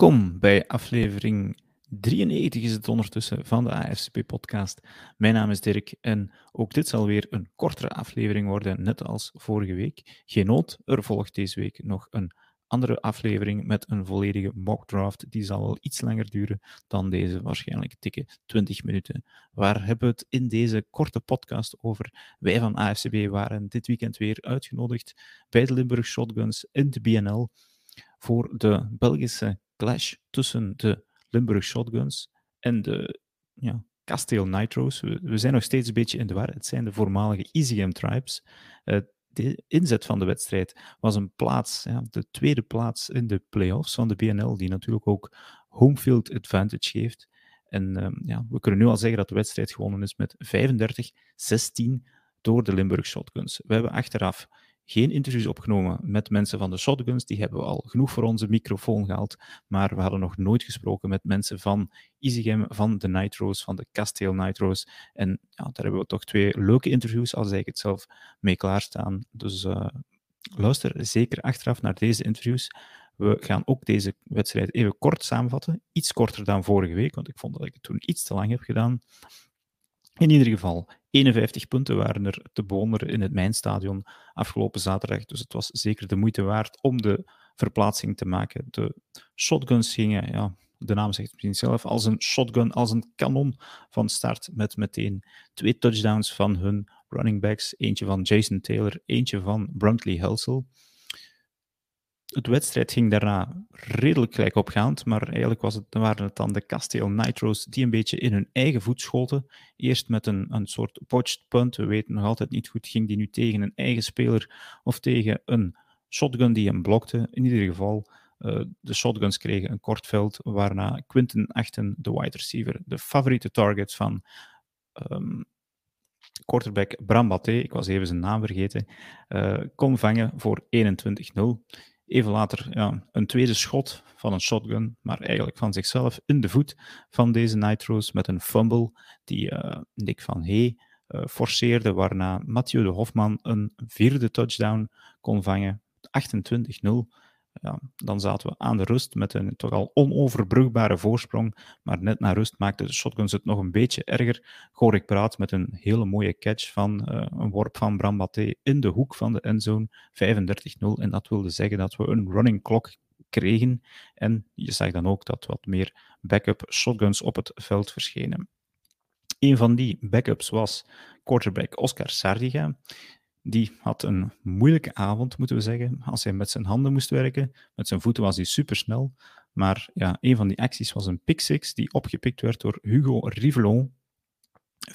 Welkom bij aflevering 93 is het ondertussen van de AFCP-podcast. Mijn naam is Dirk en ook dit zal weer een kortere aflevering worden, net als vorige week. Geen nood, er volgt deze week nog een andere aflevering met een volledige mock draft. Die zal wel iets langer duren dan deze, waarschijnlijk tikke 20 minuten. Waar hebben we het in deze korte podcast over? Wij van AFCB waren dit weekend weer uitgenodigd bij de Limburg Shotguns in de BNL voor de Belgische clash tussen de Limburg Shotguns en de ja, Nitro's. We, zijn nog steeds een beetje in de war. Het zijn de voormalige EasyGame Tribes. Uh, de inzet van de wedstrijd was een plaats, ja, de tweede plaats in de playoffs van de BNL, die natuurlijk ook homefield advantage geeft. En uh, ja, we kunnen nu al zeggen dat de wedstrijd gewonnen is met 35-16 door de Limburg Shotguns. We hebben achteraf geen interviews opgenomen met mensen van de Shotguns. Die hebben we al genoeg voor onze microfoon gehaald. Maar we hadden nog nooit gesproken met mensen van EasyGame, van de Nitro's, van de Casteel Nitro's. En ja, daar hebben we toch twee leuke interviews, als ik het zelf mee klaarstaan. Dus uh, luister zeker achteraf naar deze interviews. We gaan ook deze wedstrijd even kort samenvatten. Iets korter dan vorige week, want ik vond dat ik het toen iets te lang heb gedaan. In ieder geval, 51 punten waren er te bewonderen in het Mijnstadion afgelopen zaterdag. Dus het was zeker de moeite waard om de verplaatsing te maken. De shotguns gingen, ja, de naam zegt misschien zelf, als een shotgun, als een kanon van start. Met meteen twee touchdowns van hun running backs. Eentje van Jason Taylor, eentje van Bruntley Helsel het wedstrijd ging daarna redelijk gelijk opgaand, maar eigenlijk was het, waren het dan de Castile Nitro's die een beetje in hun eigen voet schoten. Eerst met een, een soort botched punt, we weten nog altijd niet goed, ging die nu tegen een eigen speler of tegen een shotgun die hem blokte. In ieder geval, uh, de shotguns kregen een kort veld, waarna Quinton Achten, de wide receiver, de favoriete target van um, quarterback Bram Baté, ik was even zijn naam vergeten, uh, kon vangen voor 21-0. Even later ja, een tweede schot van een shotgun, maar eigenlijk van zichzelf in de voet van deze Nitro's met een fumble die uh, Nick van Hey uh, forceerde, waarna Mathieu de Hofman een vierde touchdown kon vangen. 28-0 ja, dan zaten we aan de rust met een toch al onoverbrugbare voorsprong. Maar net na rust maakte de shotguns het nog een beetje erger. Gorik Praat met een hele mooie catch van uh, een worp van Bram Baté in de hoek van de endzone. 35-0. En dat wilde zeggen dat we een running clock kregen. En je zag dan ook dat wat meer backup shotguns op het veld verschenen. Een van die backups was quarterback Oscar Sardiga die had een moeilijke avond, moeten we zeggen. Als hij met zijn handen moest werken, met zijn voeten was hij supersnel. Maar ja, een van die acties was een pick six die opgepikt werd door Hugo Rivelon. 35-6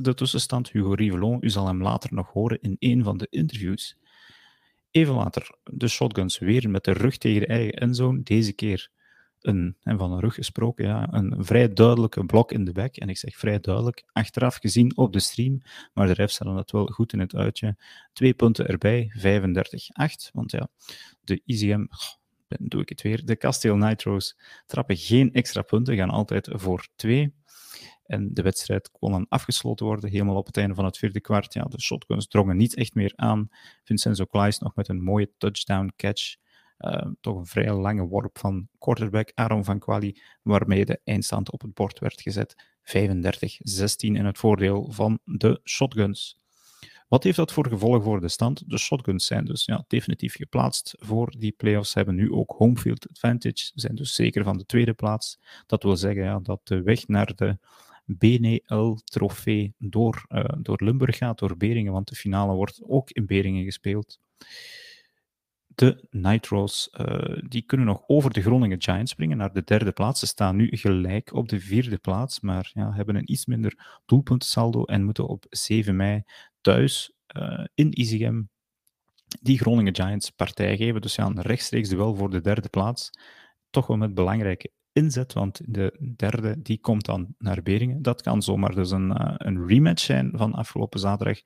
de tussenstand. Hugo Rivelon, u zal hem later nog horen in een van de interviews. Even later de shotguns weer met de rug tegen de eigen endzone. Deze keer en van een rug gesproken, ja, een vrij duidelijke blok in de back. En ik zeg vrij duidelijk, achteraf gezien op de stream, maar de refs hadden dat wel goed in het uitje. Twee punten erbij, 35-8. Want ja, de ICM, oh, doe ik het weer, de Castile Nitro's trappen geen extra punten, gaan altijd voor twee. En de wedstrijd kon dan afgesloten worden, helemaal op het einde van het vierde kwart. Ja, de shotguns drongen niet echt meer aan. Vincenzo Kleis nog met een mooie touchdown catch. Uh, toch een vrij lange worp van quarterback Aaron van Quali, waarmee de eindstand op het bord werd gezet. 35-16 in het voordeel van de shotguns. Wat heeft dat voor gevolg voor de stand? De shotguns zijn dus ja, definitief geplaatst voor die playoffs, hebben nu ook homefield advantage, zijn dus zeker van de tweede plaats. Dat wil zeggen ja, dat de weg naar de BNL-trofee door, uh, door Limburg gaat, door Beringen, want de finale wordt ook in Beringen gespeeld de Nitro's, uh, die kunnen nog over de Groningen Giants springen naar de derde plaats. Ze staan nu gelijk op de vierde plaats, maar ja, hebben een iets minder doelpuntensaldo en moeten op 7 mei thuis uh, in Izegem die Groningen Giants partij geven. Dus ja, een rechtstreeks duel voor de derde plaats. Toch wel met belangrijke inzet, want de derde die komt dan naar Beringen. Dat kan zomaar dus een, uh, een rematch zijn van afgelopen zaterdag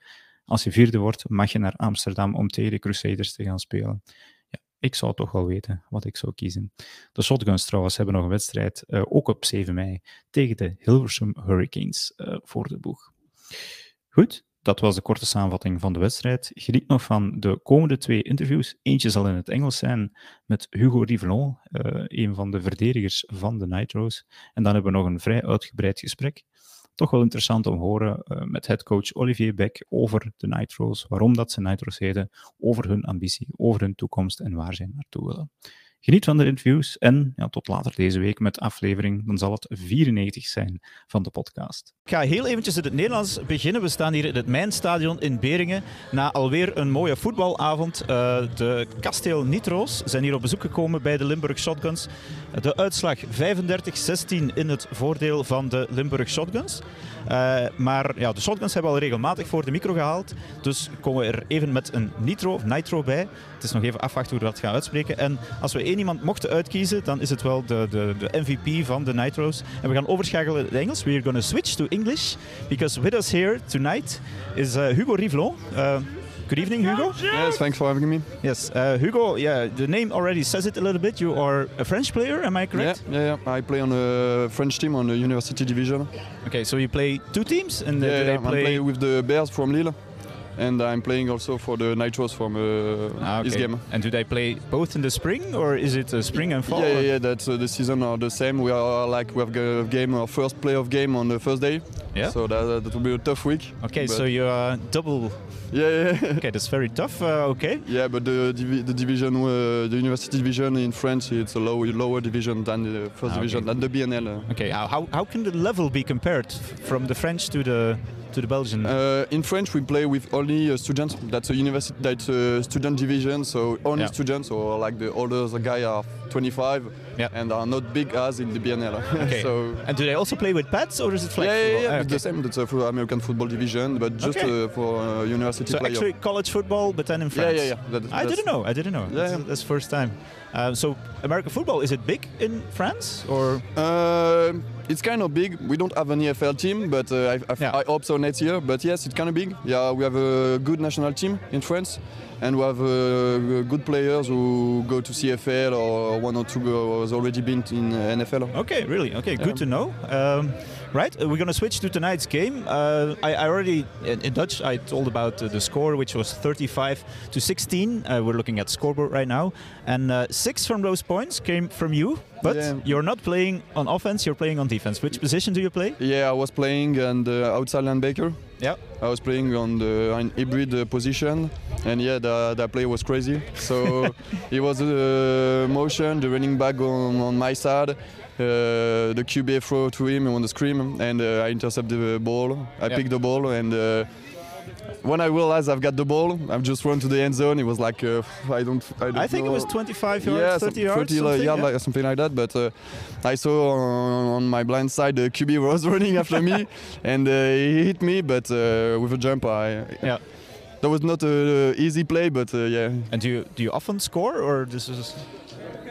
als je vierde wordt, mag je naar Amsterdam om tegen de Crusaders te gaan spelen. Ja, ik zou toch wel weten wat ik zou kiezen. De Shotguns trouwens hebben nog een wedstrijd, uh, ook op 7 mei, tegen de Hilversum Hurricanes uh, voor de boeg. Goed, dat was de korte samenvatting van de wedstrijd. Geniet nog van de komende twee interviews. Eentje zal in het Engels zijn met Hugo Rivelon, uh, een van de verdedigers van de Nitro's. En dan hebben we nog een vrij uitgebreid gesprek. Toch wel interessant om te horen uh, met headcoach Olivier Beck over de Nitro's, waarom dat ze Nitro's heten, over hun ambitie, over hun toekomst en waar zij naartoe willen. Geniet van de interviews en ja, tot later deze week met aflevering. Dan zal het 94 zijn van de podcast. Ik ga heel eventjes in het Nederlands beginnen. We staan hier in het Mijnstadion in Beringen. Na alweer een mooie voetbalavond. Uh, de Kasteel Nitro's zijn hier op bezoek gekomen bij de Limburg Shotguns. De uitslag 35-16 in het voordeel van de Limburg Shotguns. Uh, maar ja, de shotguns hebben al regelmatig voor de micro gehaald. Dus komen we er even met een nitro of nitro bij. Het is nog even afwachten hoe we dat gaan uitspreken. En als we één iemand mochten uitkiezen, dan is het wel de, de, de MVP van de nitro's. En we gaan overschakelen het Engels. We're going to switch to English. Because with us here tonight is uh, Hugo Rivlon. Uh, Good evening, Hugo. Yes, thanks for having me. Yes, uh, Hugo. Yeah, the name already says it a little bit. You are a French player, am I correct? Yeah, yeah, yeah. I play on a French team on the university division. Okay, so you play two teams, and yeah, yeah play... I play with the Bears from Lille and I'm playing also for the Nitros from uh, ah, okay. game. And do they play both in the spring or is it uh, spring and fall? Yeah, yeah, yeah that's uh, the season are the same. We are like we have a game, our first playoff game on the first day. Yeah. So that, that will be a tough week. Okay, so you are double. Yeah, yeah. okay, that's very tough. Uh, okay. Yeah, but the the division, uh, the university division in France, it's a lower lower division than the first ah, division, than the BNL. Okay, how how can the level be compared from the French to the to the Belgian? Uh, in French, we play with only uh, students. That's a university, that's a student division. So only yeah. students, or like the older the guy are 25, yeah. and are not big as in the BNL. Okay. so and do they also play with pads, or is it flag yeah? Yeah, yeah, okay. the same. That's for American football division, but just okay. uh, for uh, university. So player. actually college football, but then in France. Yeah, yeah, yeah. That, I didn't know. I didn't know. Yeah, that's, that's first time. Uh, so American football is it big in France or? It's kind of big. We don't have an EFL team, but uh, I, I, yeah. I, hope so next year. But yes, it's kind of big. Yeah, we have a good national team in France, and we have uh, good players who go to CFL or one or two has already been in NFL. Okay, really? Okay, good to know. Um, right, uh, we're going to switch to tonight's game. Uh, I, I, already, in, Dutch, I told about uh, the score, which was 35 to 16. Uh, we're looking at scoreboard right now. And uh, six from those points came from you, but yeah. you're not playing on offense, you're playing on defense. Which position do you play? Yeah, I was playing on the outside linebacker. Yeah. I was playing on the on hybrid position, and yeah, the, that play was crazy. So it was a motion, the running back on, on my side, uh, the QB throw to him on the screen, and uh, I intercept the ball. I yep. pick the ball, and uh, when I realized I've got the ball, I've just run to the end zone. It was like uh, I don't. I, don't I think know. it was 25 yards, yeah, 30 yards, 30 something, yard, yeah. like, something like that. But uh, I saw on, on, my blind side the QB was running after me, and uh, he hit me. But with a jump, I yeah. That was not an easy play, but yeah. And do you do you often score, or this is?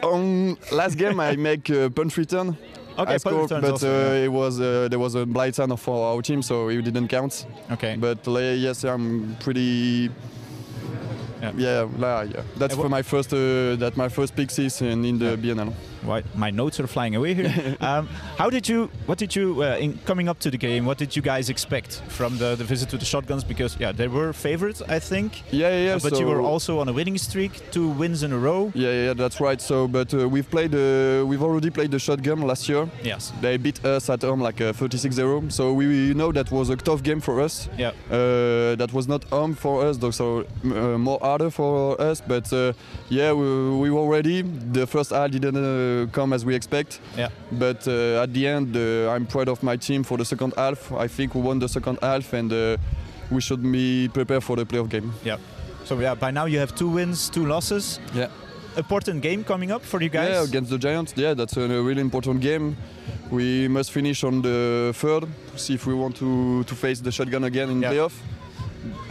On last game, I make a punt return. Okay, I scored, but also, uh, yeah. it was uh, there was a blind sign for our team, so it didn't count. Okay. But uh, yes, I'm pretty. Yeah, yeah, yeah. That's for my first uh, that my first pick season in the yeah. BNL why, my notes are flying away here. um, how did you? What did you? Uh, in coming up to the game, what did you guys expect from the, the visit to the shotguns? Because yeah, they were favorites, I think. Yeah, yeah. yeah. Uh, but so you were also on a winning streak, two wins in a row. Yeah, yeah, that's right. So, but uh, we've played. Uh, we've already played the shotgun last year. Yes. They beat us at home like 36-0. Uh, so we, we, know that was a tough game for us. Yeah. Uh, that was not home for us, though. So more harder for us. But yeah, we, we were ready. The first half didn't come as we expect. Yeah. But uh, at the end, uh, I'm proud of my team for the second half. I think we won the second half, and uh, we should be prepared for the playoff game. Yeah. So yeah, by now you have two wins, two losses. Yeah. Important game coming up for you guys. Yeah, against the Giants. Yeah, that's a really important game. We must finish on the third. See if we want to to face the shotgun again in yeah. playoff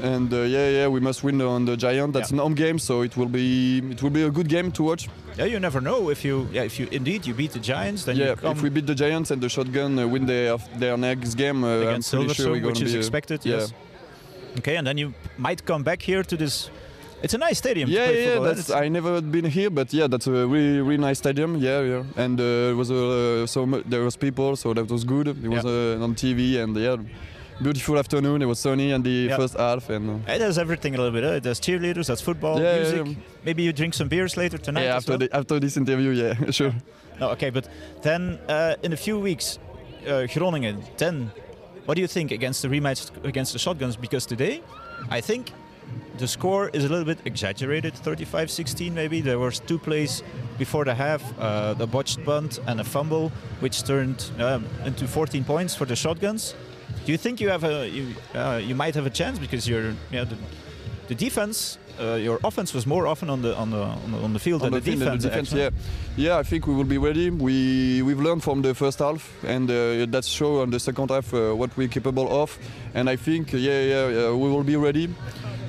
and uh, yeah, yeah, we must win on the Giant. That's yeah. an home game, so it will be it will be a good game to watch. Yeah, you never know if you yeah if you indeed you beat the Giants, then yeah, if we beat the Giants and the Shotgun uh, win their their next game, uh, against I'm sure which is expected. Yeah. Yes. Okay, and then you might come back here to this. It's a nice stadium. Yeah, yeah, that's, I never been here, but yeah, that's a really, really nice stadium. Yeah, yeah, and uh, it was uh, so there was people, so that was good. It was yeah. uh, on TV, and yeah, beautiful afternoon. It was sunny in the Yeah. first half, and uh, Hey, there's everything a little bit. Huh? There's cheerleaders, there's football, Yeah, yeah, music. yeah. Maybe you drink some beers later tonight. yeah, after well? the, after this interview, yeah, sure. No, okay, but then uh, in a few weeks, uh, Groningen. Then, what do you think against the rematch against the Shotguns? Because today, I think the score is a little bit exaggerated 35 16 maybe. There was two plays before the half, uh, the botched bunt and a fumble, which turned um, into 14 points for the Shotguns. Do you think you have a you, uh, you might have a chance because you're you know, the, the defense, uh, your offense was more often on the on the on the, on the field On than the defense. the defense, yeah, yeah. I think we will be ready. We we've learned from the first half, and uh, that's show on the second half uh, what we're capable of. And I think, yeah, yeah, yeah, we will be ready.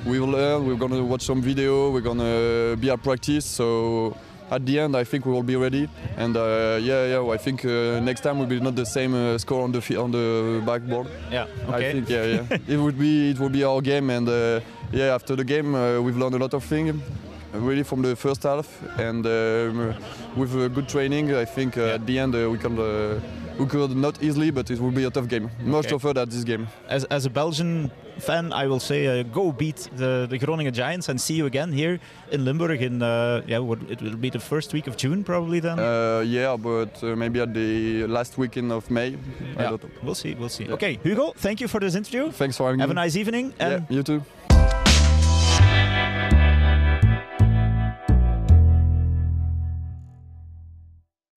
We will learn. We're gonna watch some video. We're gonna be at practice. So at the end, I think we will be ready. And uh, yeah, yeah, I think uh, next time we will be not the same uh, score on the on the backboard. Yeah. I think, yeah, yeah. it would be it will be our game, and uh, yeah, after the game, uh, we've learned a lot of things, really from the first half, and um, with uh, good training, I think uh, Yeah. at the end uh, we can. We could not easily, but it will be a tough game. Much Okay. tougher than this game. as, as a Belgian fan, I will say uh, go beat the, the Groningen Giants and see you again here in Limburg in uh, yeah what, it will be the first week of June probably then. Uh, yeah, but uh, maybe at the last weekend of May. I yeah, don't know. we'll see, we'll see. Yeah. Okay, Hugo, thank you for this interview. Thanks for having me. Have a nice evening and yeah, you too.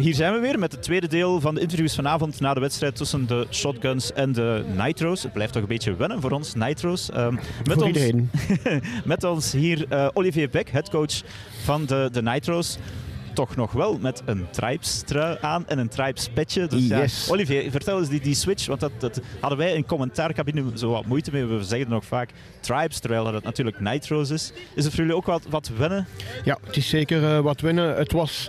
Hier zijn we weer met het tweede deel van de interviews vanavond na de wedstrijd tussen de Shotguns en de Nitro's. Het blijft toch een beetje wennen voor ons, Nitro's. Ehm, met, Voor ons, met ons hier eh, Olivier Beck, headcoach van de, de Nitro's. Toch nog wel met een Tribes-trui aan en een Tribes-petje. Dus ja, Yes. Olivier, vertel eens die, die switch, want dat, dat hadden wij in commentaarcabine zo wat moeite mee. We zeggen nog vaak Tribes, terwijl dat het natuurlijk Nitro's is. Is het voor jullie ook wat, wat wennen? Ja, het is zeker eh, wat winnen. Het was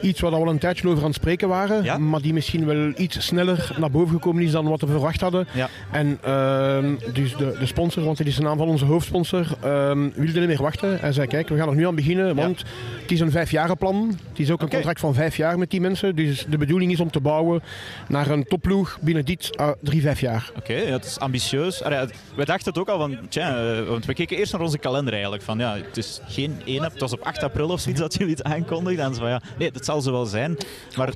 iets waar we al een tijdje over aan het spreken waren, Ja? maar die misschien wel iets sneller naar boven gekomen is dan wat we verwacht hadden. Ja. En ehm, dus de, de sponsor, want het is de naam van onze hoofdsponsor, ehm, wilde niet meer wachten. Hij zei, kijk, we gaan er nu aan beginnen, want het is een vijfjarenplan. Het is ook een contract van vijf jaar met die mensen. Dus de bedoeling is om te bouwen naar een topploeg binnen dit ah, drie, vijf jaar. Oké, het is ambitieus. Allee, we dachten het ook al van, tja, eh, want we keken eerst naar onze kalender eigenlijk. Van ja, het is geen 1 het was op 8 april of zoiets dat jullie het aankondigden. En van ja, nee, dat zal zo wel zijn. Maar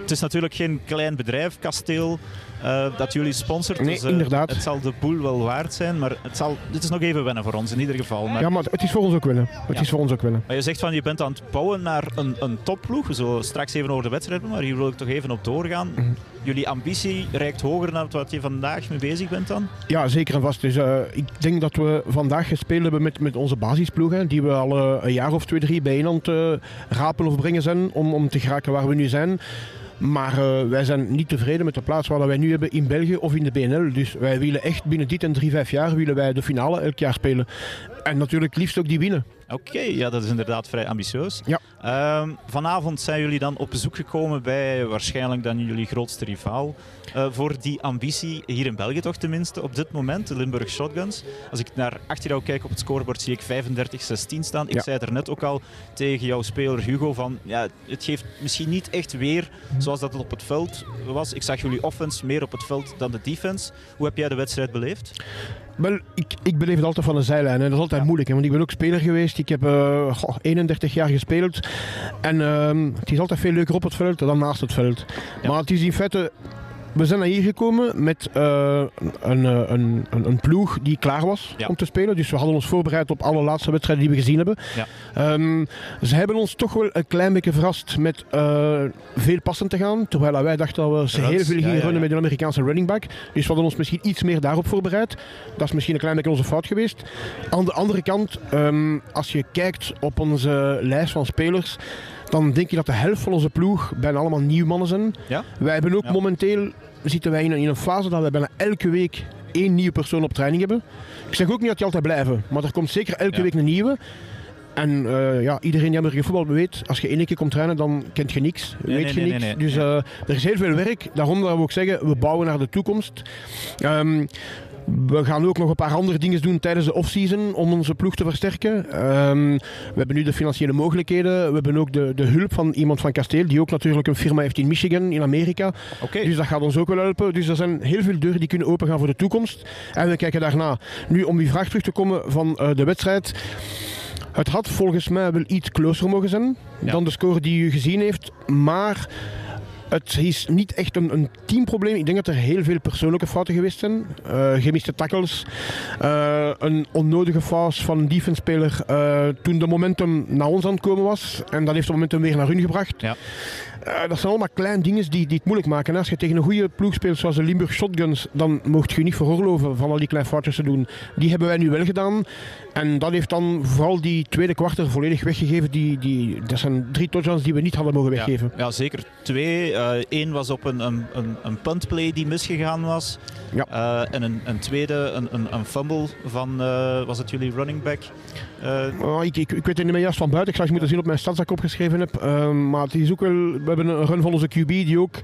het is natuurlijk geen klein bedrijf, kasteel, eh, dat jullie sponsort. Nee, dus, eh, inderdaad. Het zal de boel wel waard zijn, maar het, zal, dit is nog even wennen voor ons in ieder geval. Maar, Ja, maar het is voor ons ook winnen. Het Ja. is voor ons ook winnen. maar je zegt van je bent aan het bouwen naar een, een topploeg. We zullen straks even over de wedstrijd hebben, maar hier wil ik toch even op doorgaan. Mhm. Jullie ambitie reikt hoger dan wat je vandaag mee bezig bent dan? Ja, zeker en vast. Dus, eh, ik denk dat we vandaag gespeeld hebben met, met onze basisploegen, die we al een jaar of twee, drie bijeen aan het eh, rapelen of brengen zijn om, om te geraken waar we nu zijn. Maar eh, wij zijn niet tevreden met de plaats waar wij nu hebben in België of in de BNL. Dus wij willen echt binnen dit en drie, vijf jaar willen wij de finale elk jaar spelen. En natuurlijk liefst ook die winnen. Oké, ja, dat is inderdaad vrij ambitieus. Ja. Ehm, vanavond zijn jullie dan op bezoek gekomen bij waarschijnlijk dan jullie grootste rivaal. eh, voor die ambitie, hier in België toch tenminste, op dit moment, de Limburg Shotguns. Als ik naar achter jou kijk op het scorebord, zie ik 35-16 staan. Ik Ja. zei het er net ook al tegen jouw speler Hugo van, ja, het geeft misschien niet echt weer zoals dat het op het veld was. Ik zag jullie offense meer op het veld dan de defense. Hoe heb jij de wedstrijd beleefd? Wel, ik, ik beleef het altijd van de zijlijn. En dat is altijd Ja. moeilijk. Hè, want ik ben ook speler geweest. Ik heb eh, goh, 31 jaar gespeeld. En ehm, het is altijd veel leuker op het veld dan naast het veld. Ja. Maar het is in feite... We zijn naar hier gekomen met eh, een, eh, een, een, een ploeg die klaar was Ja. om te spelen. Dus we hadden ons voorbereid op alle laatste wedstrijden die we gezien hebben. Ja. Ehm, ze hebben ons toch wel een klein beetje verrast met eh, veel passen te gaan. Terwijl wij dachten dat we ze heel veel gingen ja, runnen met een Amerikaanse running back. Dus we hadden ons misschien iets meer daarop voorbereid. Dat is misschien een klein beetje onze fout geweest. Aan de andere kant, ehm, als je kijkt op onze lijst van spelers, dan denk je dat de helft van onze ploeg bijna allemaal nieuwmannen zijn. Ja? Wij hebben ook Ja. momenteel, zitten wij in een, in een fase dat we bijna elke week één nieuwe persoon op training hebben. Ik zeg ook niet dat die altijd blijven, maar er komt zeker elke Ja. week een nieuwe. En eh, ja, iedereen die Amerika voetbal weet, als je één keer komt trainen, dan kent je niks, Nee, weet nee, je niks. nee. Dus eh, er is heel veel werk. Daarom dat we ook zeggen, we bouwen naar de toekomst. Ehm, We gaan ook nog een paar andere dingen doen tijdens de offseason om onze ploeg te versterken. Ehm, we hebben nu de financiële mogelijkheden. We hebben ook de, de hulp van iemand van Kasteel, die ook natuurlijk een firma heeft in Michigan, in Amerika. Dus dat gaat ons ook wel helpen. Dus er zijn heel veel deuren die kunnen opengaan voor de toekomst. En we kijken daarna. Nu, om die vraag terug te komen van eh, de wedstrijd. Het had volgens mij wel iets closer mogen zijn Ja. dan de score die u gezien heeft. Maar het is niet echt een, een teamprobleem. Ik denk dat er heel veel persoonlijke fouten geweest zijn. Eh, gemiste tackles. eh, een onnodige fout van een defense-speler eh, toen de momentum naar ons aan het komen was. En dat heeft het momentum weer naar hun gebracht. Ja. Eh, dat zijn allemaal kleine dingen die, die het moeilijk maken. En als je tegen een goede ploeg speelt zoals de Limburg Shotguns, dan mocht je niet veroorloven van al die kleine foutjes te doen. Die hebben wij nu wel gedaan. En dat heeft dan vooral die tweede kwarter volledig weggegeven. Die, die, dat zijn drie touchdowns die we niet hadden mogen weggeven. ja, zeker twee. Eén was op een, een, een, een puntplay die misgegaan was. Ja. Eh, en een, een tweede, een, een, een fumble van, eh, was het jullie running back? Eh, Oh, ik, ik, ik weet het niet meer juist van buiten. Ik zou eens moeten zien op mijn stad dat ik opgeschreven heb. Ehm, maar het is ook wel, we hebben een run onze QB die ook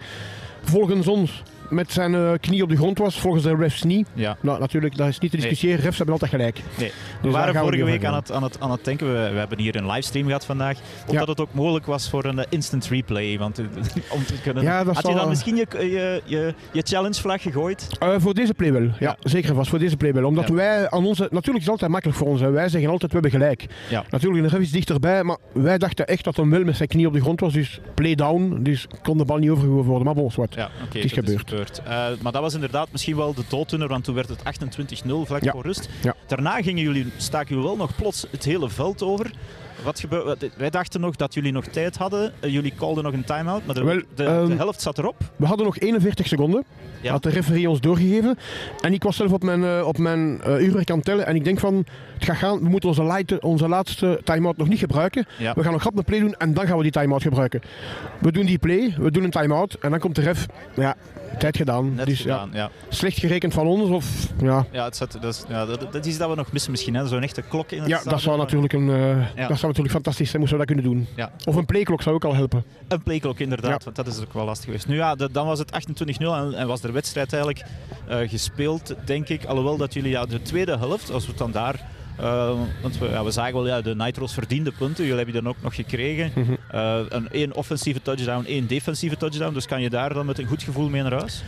volgens ons met zijn eh, knie op de grond was, volgens de refs niet. ja. Nou, natuurlijk, dat is niet te discussiëren. Refs hebben altijd gelijk. Nee. We daar waren we vorige week aan het, aan, het, aan het denken, we, we hebben hier een livestream gehad vandaag, omdat Ja. het ook mogelijk was voor een eh, instant replay. Want, eh, om te kunnen, Ja, dat had je dan misschien je, je, je, je challenge vlag gegooid? Voor deze play wel. Ja, Ja. zeker vast. Voor deze play wel. Omdat wij aan onze... Natuurlijk is het altijd makkelijk voor ons. hè. Wij zeggen altijd, we hebben gelijk. Ja. Natuurlijk, de ref is dichterbij. Maar wij dachten echt dat hij wel met zijn knie op de grond was. Dus play down. Dus kon de bal niet overgehoord worden. Maar bon, wat. Ja. Het is dat gebeurd. Eh, maar dat was inderdaad misschien wel de dooddoener, want toen werd het 28-0 vlak Ja. voor rust. Ja. Daarna gingen jullie, staken jullie wel nog plots het hele veld over. Wat gebeurde? Wij dachten nog dat jullie nog tijd hadden. Eh, jullie callden nog een time-out, maar de, Wel, de, de ehm, helft zat erop. We hadden nog 41 seconden. Ja. Had de referee ons doorgegeven. En ik was zelf op mijn, eh, op mijn eh, uurwerk aan het tellen. En ik denk van, het gaat gaan. We moeten onze, light- onze laatste time-out nog niet gebruiken. Ja. We gaan nog grap een play doen en dan gaan we die time-out gebruiken. We doen die play, we doen een time-out. En dan komt de ref. Ja, tijd gedaan. Net dus gedaan, ja. slecht gerekend van ons. Of, ja, Ja, het zat, dat, is, ja dat, dat is dat we nog missen misschien, zo'n echte klok in het ja, dat zou natuurlijk, een, eh, dat zou natuurlijk fantastisch zijn, moesten we dat kunnen doen. Ja. Of een playklok zou ook al helpen. Een playklok inderdaad, Ja. want dat is ook wel lastig geweest. Nu ja, de- dan was het 28-0 en, en was de wedstrijd eigenlijk eh, gespeeld, denk ik. Alhoewel dat jullie ja, de tweede helft, als we het dan daar... eh, want we, ja, we zagen wel, ja, de Nitro's verdiende punten. Jullie hebben die dan ook nog gekregen. Mhm. Eh, een één offensieve touchdown, één defensieve touchdown. Dus kan je daar dan met een goed gevoel mee naar huis?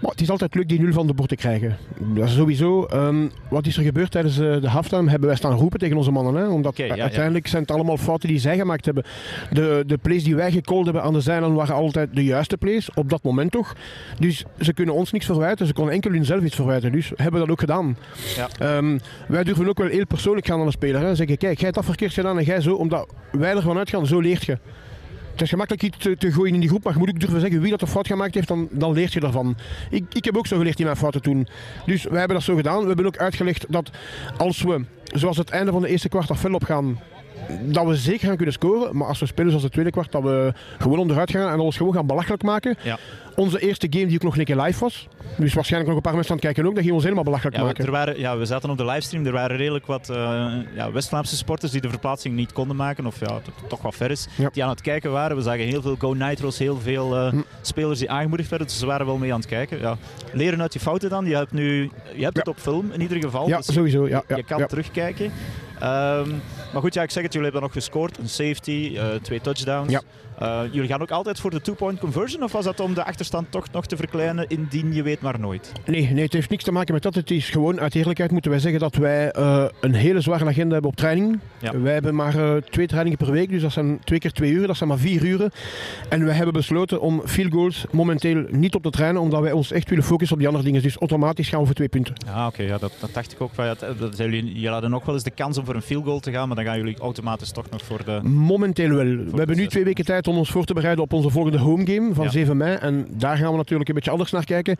Maar het is altijd leuk die nul van de bord te krijgen. Dat is sowieso. ehm, wat is er gebeurd tijdens eh, de halftime? Hebben wij staan roepen tegen onze mannen. Hè? Omdat Oké, ja, ja. uiteindelijk zijn het allemaal fouten die zij gemaakt hebben. De, de plays die wij gecallt hebben aan de zijlijn waren altijd de juiste plays. Op dat moment toch. Dus ze kunnen ons niks verwijten. Ze konden enkel hunzelf iets verwijten. Dus hebben we dat ook gedaan. Ja. Ehm, wij durven ook wel heel persoonlijk gaan aan de speler. Hè? Zeggen, kijk, jij hebt dat verkeerd gedaan en jij zo. Omdat wij ervan uitgaan, zo leert je. Het is gemakkelijk iets te, gooien in die groep, maar je moet ook durven zeggen wie dat de fout gemaakt heeft, dan, dan leert je ervan. Ik, ik heb ook zo geleerd in mijn fouten toen. Dus wij hebben dat zo gedaan. We hebben ook uitgelegd dat als we, zoals het einde van de eerste kwart, fel op gaan, dat we zeker gaan kunnen scoren. Maar als we spelen zoals de tweede kwart, dat we gewoon onderuit gaan en ons gewoon gaan belachelijk maken. Ja. Onze eerste game die ook nog een keer live was, dus waarschijnlijk nog een paar mensen aan het kijken ook, dat gingen we ons helemaal belachelijk Ja, maken. er waren, ja, we zaten op de livestream. Er waren redelijk wat eh, ja, West-Vlaamse sporters die de verplaatsing niet konden maken. Of ja, het toch wat ver is. Ja. Die aan het kijken waren. We zagen heel veel Go Nitro's, heel veel eh, Hm. spelers die aangemoedigd werden. Dus ze waren wel mee aan het kijken. Ja. Leren uit je fouten dan. Je hebt, nu, je hebt het op film in ieder geval. Ja, dus sowieso. Ja, ja, je kan terugkijken. Ehm, maar goed, ja, ik zeg het, jullie hebben nog gescoord. Een safety, eh, twee touchdowns. Ja. Eh, jullie gaan ook altijd voor de two-point conversion? Of was dat om de achterstand toch nog te verkleinen indien je weet maar nooit? Nee, nee, het heeft niks te maken met dat. Het is gewoon, uit eerlijkheid moeten wij zeggen dat wij eh, een hele zware agenda hebben op training. Ja. Wij hebben maar eh, twee trainingen per week, dus dat zijn twee keer twee uur, dat zijn maar vier uren. En wij hebben besloten om field goals momenteel niet op te trainen, omdat wij ons echt willen focussen op die andere dingen. Dus automatisch gaan we voor twee punten. Ja, oké, ja, dat, dat dacht ik ook. dat- dat jullie, jullie hadden nog wel eens de kans om voor een field goal te gaan, maar dan gaan jullie automatisch toch nog voor de... Momenteel wel. We hebben nu twee weken tijd om ons voor te bereiden op onze volgende home game van Ja. 7 mei. En daar gaan we natuurlijk een beetje anders naar kijken.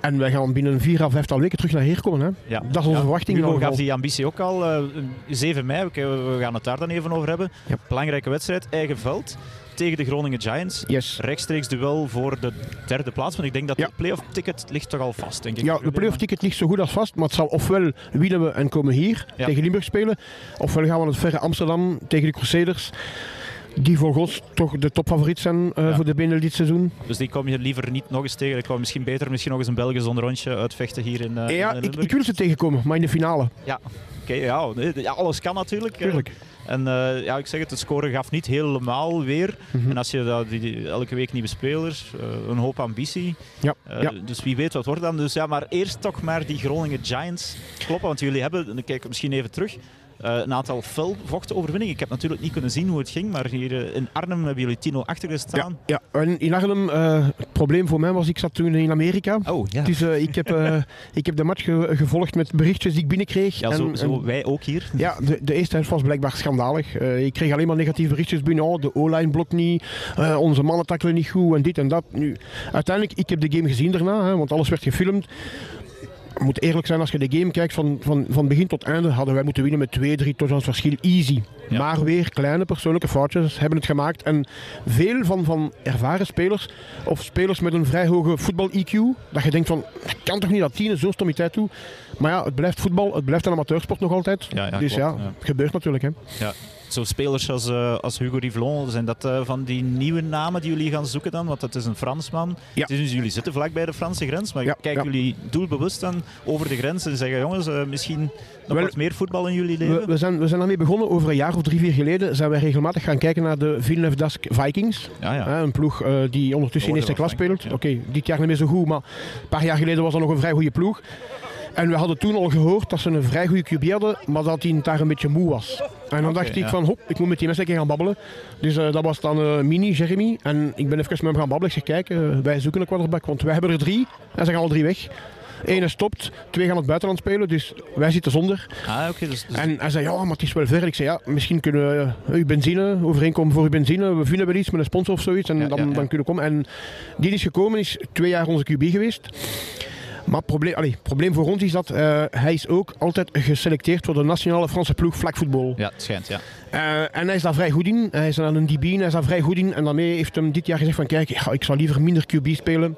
En wij gaan binnen vier à vijftal weken terug naar hier komen. Hè. Ja. Dat is onze Ja. verwachting. in Hugo gaf die ambitie ook al. eh, 7 mei, we, we gaan het daar dan even over hebben. Belangrijke wedstrijd, eigen veld tegen de Groningen Giants. Yes. Rechtstreeks duel voor de derde plaats. Want ik denk dat Ja. het playoff ticket ligt toch al vast, denk ik. Ja, de playoff ticket ligt zo goed als vast, maar het zal ofwel winnen we en komen hier Ja. tegen Limburg spelen, ofwel gaan we naar het verre Amsterdam tegen de Crusaders. Die volgens toch de topfavoriet zijn uh, Ja. voor de Benel dit seizoen. Dus die kom je liever niet nog eens tegen. Ik wou misschien beter misschien nog eens een Belgisch rondje uitvechten hier in, eh, ja, in ik, ik wil ze tegenkomen, maar in de finale. Oké, ja, nee, ja, alles kan natuurlijk. Tuurlijk. En eh, ja, ik zeg het, de score gaf niet helemaal weer. Mhm. En als je dat, die, elke week nieuwe spelers, eh, een hoop ambitie. Ja, Eh, ja. Dus wie weet wat wordt dan. Dus ja, maar eerst toch maar die Groningen Giants kloppen. Want jullie hebben, en ik kijk misschien even terug, eh, een aantal felvochten overwinningen. Ik heb natuurlijk niet kunnen zien hoe het ging, maar hier eh, in Arnhem hebben jullie 10-0 achter Ja, gestaan. ja. En in Arnhem, eh, het probleem voor mij was, ik zat toen in Amerika. Oh, ja. Dus eh, ik, heb, eh, ik heb de match ge- gevolgd met berichtjes die ik binnenkreeg. Ja, zo, En- zo en- wij ook hier. Ja, de, de eerste helft was blijkbaar schandalig. Eh, ik kreeg alleen maar negatieve berichtjes binnen. Oh, de O-line blokt niet, eh, onze mannen tackelen niet goed en dit en dat. Nu, uiteindelijk, ik heb de game gezien daarna, hè, want alles werd gefilmd. Je moet eerlijk zijn, als je de game kijkt van, van, van begin tot einde, hadden wij moeten winnen met 2, 3 touchdowns verschil. Easy. Ja. Maar weer kleine persoonlijke foutjes hebben het gemaakt. En veel van, van ervaren spelers, of spelers met een vrij hoge voetbal-IQ, dat je denkt van, dat kan toch niet dat tien zo'n stomiteit toe. Maar ja, het blijft voetbal, het blijft een amateursport nog altijd. Ja, ja, dus klopt, ja, ja. het gebeurt natuurlijk. Hè. Zo spelers als, eh, als Hugo Rivlon, zijn dat eh, van die nieuwe namen die jullie gaan zoeken dan? Want dat is een Fransman. Ja. Dus jullie zitten vlak bij de Franse grens, maar Ja, kijken ja. jullie doelbewust dan over de grens en zeggen jongens, eh, misschien nog Wel, wat meer voetbal in jullie leven? We, we, zijn, we zijn daarmee begonnen over een jaar of drie, vier geleden. Zijn wij regelmatig gaan kijken naar de Villeneuve Dask Vikings. ja, ja. Hè, een ploeg die ondertussen in eerste klas speelt. Oké, dit jaar niet meer zo goed, maar een paar jaar geleden was dat nog een vrij goede ploeg. En we hadden toen al gehoord dat ze een vrij goede QB hadden, maar dat hij daar een beetje moe was. En dan dacht ik ja. van, hop, ik moet met die mensen een keer gaan babbelen. Dus eh, dat was dan eh, Mini, Jeremy. En ik ben even met hem gaan babbelen. Ik zeg, kijk, eh, wij zoeken een quarterback, want wij hebben er drie. En ze gaan al drie weg. Eén stopt, twee gaan het buitenland spelen, dus wij zitten zonder. Ah, oké. dus, dus- En hij zei, ja, maar het is wel ver. Ik zei, ja, misschien kunnen we uw benzine, overeenkomen voor uw benzine. We vinden wel iets met een sponsor of zoiets en Ja, dan, ja, ja. dan kunnen we komen. En die is gekomen, is twee jaar onze QB geweest. Maar het probleem, allee, het probleem voor ons is dat eh, hij is ook altijd geselecteerd voor de nationale Franse ploeg vlakvoetbal. ja, het schijnt, ja. Eh, en hij is daar vrij goed in. Hij is aan een DB en hij is daar vrij goed in. En daarmee heeft hem dit jaar gezegd van kijk, ja, ik zal liever minder QB spelen.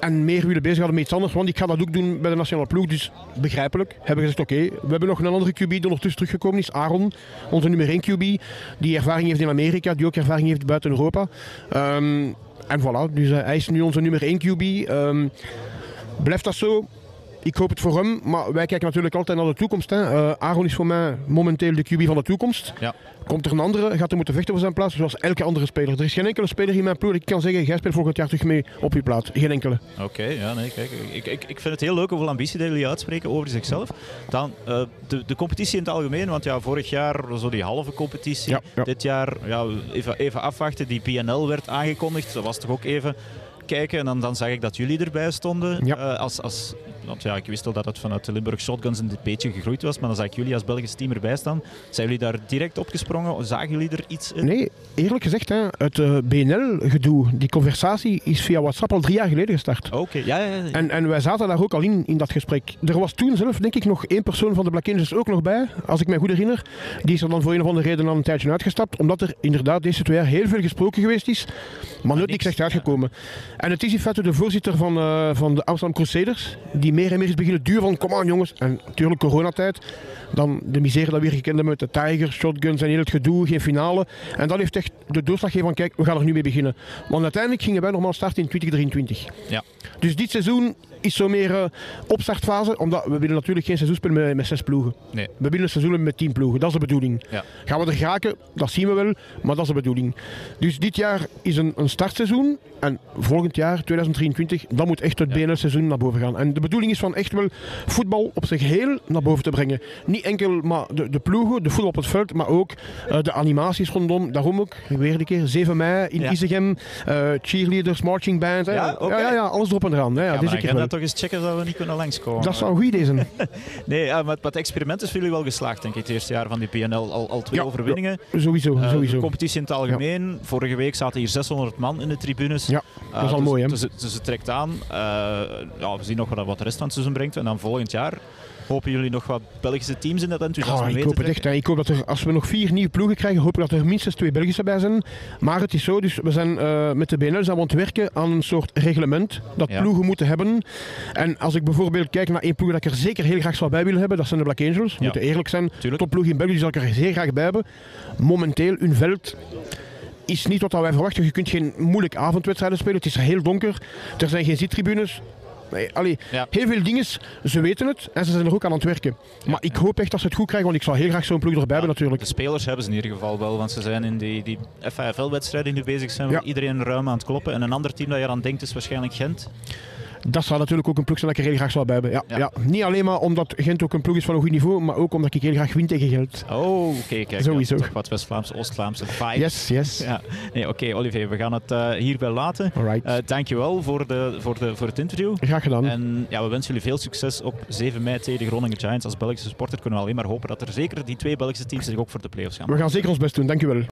En meer willen bezighouden met iets anders. Want ik ga dat ook doen bij de nationale ploeg. Dus begrijpelijk. Hebben gezegd oké. We hebben nog een andere QB die ondertussen teruggekomen is. Aaron, onze nummer 1 QB. Die ervaring heeft in Amerika. Die ook ervaring heeft buiten Europa. Ehm, en voilà. Dus eh, hij is nu onze nummer 1 QB. Ehm, blijft dat zo? Ik hoop het voor hem, maar wij kijken natuurlijk altijd naar de toekomst. Hè. Eh, Aaron is voor mij momenteel de QB van de toekomst. Ja. Komt er een andere, gaat hij moeten vechten voor zijn plaats, zoals elke andere speler. Er is geen enkele speler in mijn ploeg die ik kan zeggen, jij speelt volgend jaar terug mee op je plaats. Geen enkele. Oké, ja, nee, kijk. Ik, ik, ik vind het heel leuk hoeveel ambitie jullie uitspreken over zichzelf. Dan eh, de, de competitie in het algemeen, want ja, vorig jaar zo die halve competitie. Ja, ja. Dit jaar, ja, even, even afwachten. Die PNL werd aangekondigd. Dat was toch ook even kijken. En dan, dan zag ik dat jullie erbij stonden. Ja. Eh, als, als, want ja, ik wist al dat het vanuit de Limburg Shotguns een beetje gegroeid was. Maar dan zag ik jullie als Belgisch team erbij staan. Zijn jullie daar direct opgesprongen? Zagen jullie er iets in? Nee, eerlijk gezegd, hè, het eh, BNL-gedoe, die conversatie, is via WhatsApp al drie jaar geleden gestart. Oké, ja, ja, ja. En, en wij zaten daar ook al in, in dat gesprek. Er was toen zelf, denk ik, nog één persoon van de Black Angels ook nog bij, als ik me goed herinner. Die is er dan voor een of andere reden al een tijdje uitgestapt, omdat er inderdaad deze twee jaar heel veel gesproken geweest is, maar nooit niks, niks echt uitgekomen. En het is in feite de voorzitter van, eh, van de Amsterdam Crusaders, die meer en meer is beginnen duwen van, kom aan jongens, en natuurlijk coronatijd, dan de misère dat we weer gekend hebben met de Tigers, shotguns en heel het gedoe, geen finale. En dat heeft echt de doorslag gegeven van, kijk, we gaan er nu mee beginnen. Want uiteindelijk gingen wij normaal starten in 2023. Ja. Dus dit seizoen is zo meer eh, opstartfase, omdat we willen natuurlijk geen seizoen spelen met, met zes ploegen. Nee. We willen een seizoen met tien ploegen, dat is de bedoeling. Ja. Gaan we er geraken, dat zien we wel, maar dat is de bedoeling. Dus dit jaar is een, een startseizoen en volgend jaar, 2023, dan moet echt het Ja. BNL-seizoen naar boven gaan. En de bedoeling is van echt wel voetbal op zich heel naar boven te brengen. Niet enkel maar de, de ploegen, de voetbal op het veld, maar ook eh, de animaties rondom. Daarom ook, weer een keer, 7 mei in Ja. Isegem, eh, cheerleaders, marching band. Ja, ja, ja, alles erop en eraan. Ja, ja, deze keer toch eens checken dat we niet kunnen langskomen. Dat zou een goede zijn. Nee, maar, het experiment is voor jullie wel geslaagd, denk ik, het eerste jaar van die PNL. Al, al twee Ja, overwinningen. Sowieso, Eh, sowieso. De competitie in het algemeen. Vorige week zaten hier 600 man in de tribunes. Ja, Eh, dat is al dus, mooi, hè? Dus, dus het trekt aan. Eh, ja, we zien nog wat, wat de rest van het seizoen brengt. En dan volgend jaar hopen jullie nog wat Belgische teams in dat enthousiasme mee ik hoop het echt. hè. Ik hoop dat er, als we nog vier nieuwe ploegen krijgen, hoop ik dat er minstens twee Belgische bij zijn. Maar het is zo, dus we zijn eh, met de BNL zijn we aan het werken aan een soort reglement dat Ja. ploegen moeten hebben. En als ik bijvoorbeeld kijk naar één ploeg dat ik er zeker heel graag zou bij willen hebben, dat zijn de Black Angels. We Ja. moeten eerlijk zijn. Tuurlijk. Topploeg in België die zal ik er zeer graag bij hebben. Momenteel, hun veld is niet wat wij verwachten. Je kunt geen moeilijke avondwedstrijden spelen. Het is heel donker. Er zijn geen zittribunes. Nee, allee, Ja. Heel veel dingen, ze weten het en ze zijn er ook aan het werken. maar ik hoop echt dat ze het goed krijgen, want ik zou heel graag zo'n ploeg erbij hebben natuurlijk. De spelers hebben ze in ieder geval wel, want ze zijn in die, die FAFL-wedstrijden die nu bezig zijn, Ja. iedereen ruim aan het kloppen. En een ander team dat je aan denkt is waarschijnlijk Gent. Dat zou natuurlijk ook een ploeg zijn dat ik er heel graag zou bij hebben. Ja, Ja. ja. Niet alleen maar omdat Gent ook een ploeg is van een goed niveau, maar ook omdat ik heel graag win tegen Gent. Oh, oké, kijk. Sowieso. ja, wat West-Vlaamse, Oost-Vlaamse vibes. Yes, yes. Ja, nee, oké, Olivier, we gaan het eh, hierbij laten. Alright. Eh dankjewel voor, de, voor, de, voor het interview. graag gedaan. En ja, we wensen jullie veel succes op 7 mei tegen de Groningen Giants. Als Belgische supporter kunnen we alleen maar hopen dat er zeker die twee Belgische teams zich ook voor de playoffs gaan. We gaan zeker ons best doen, dankjewel.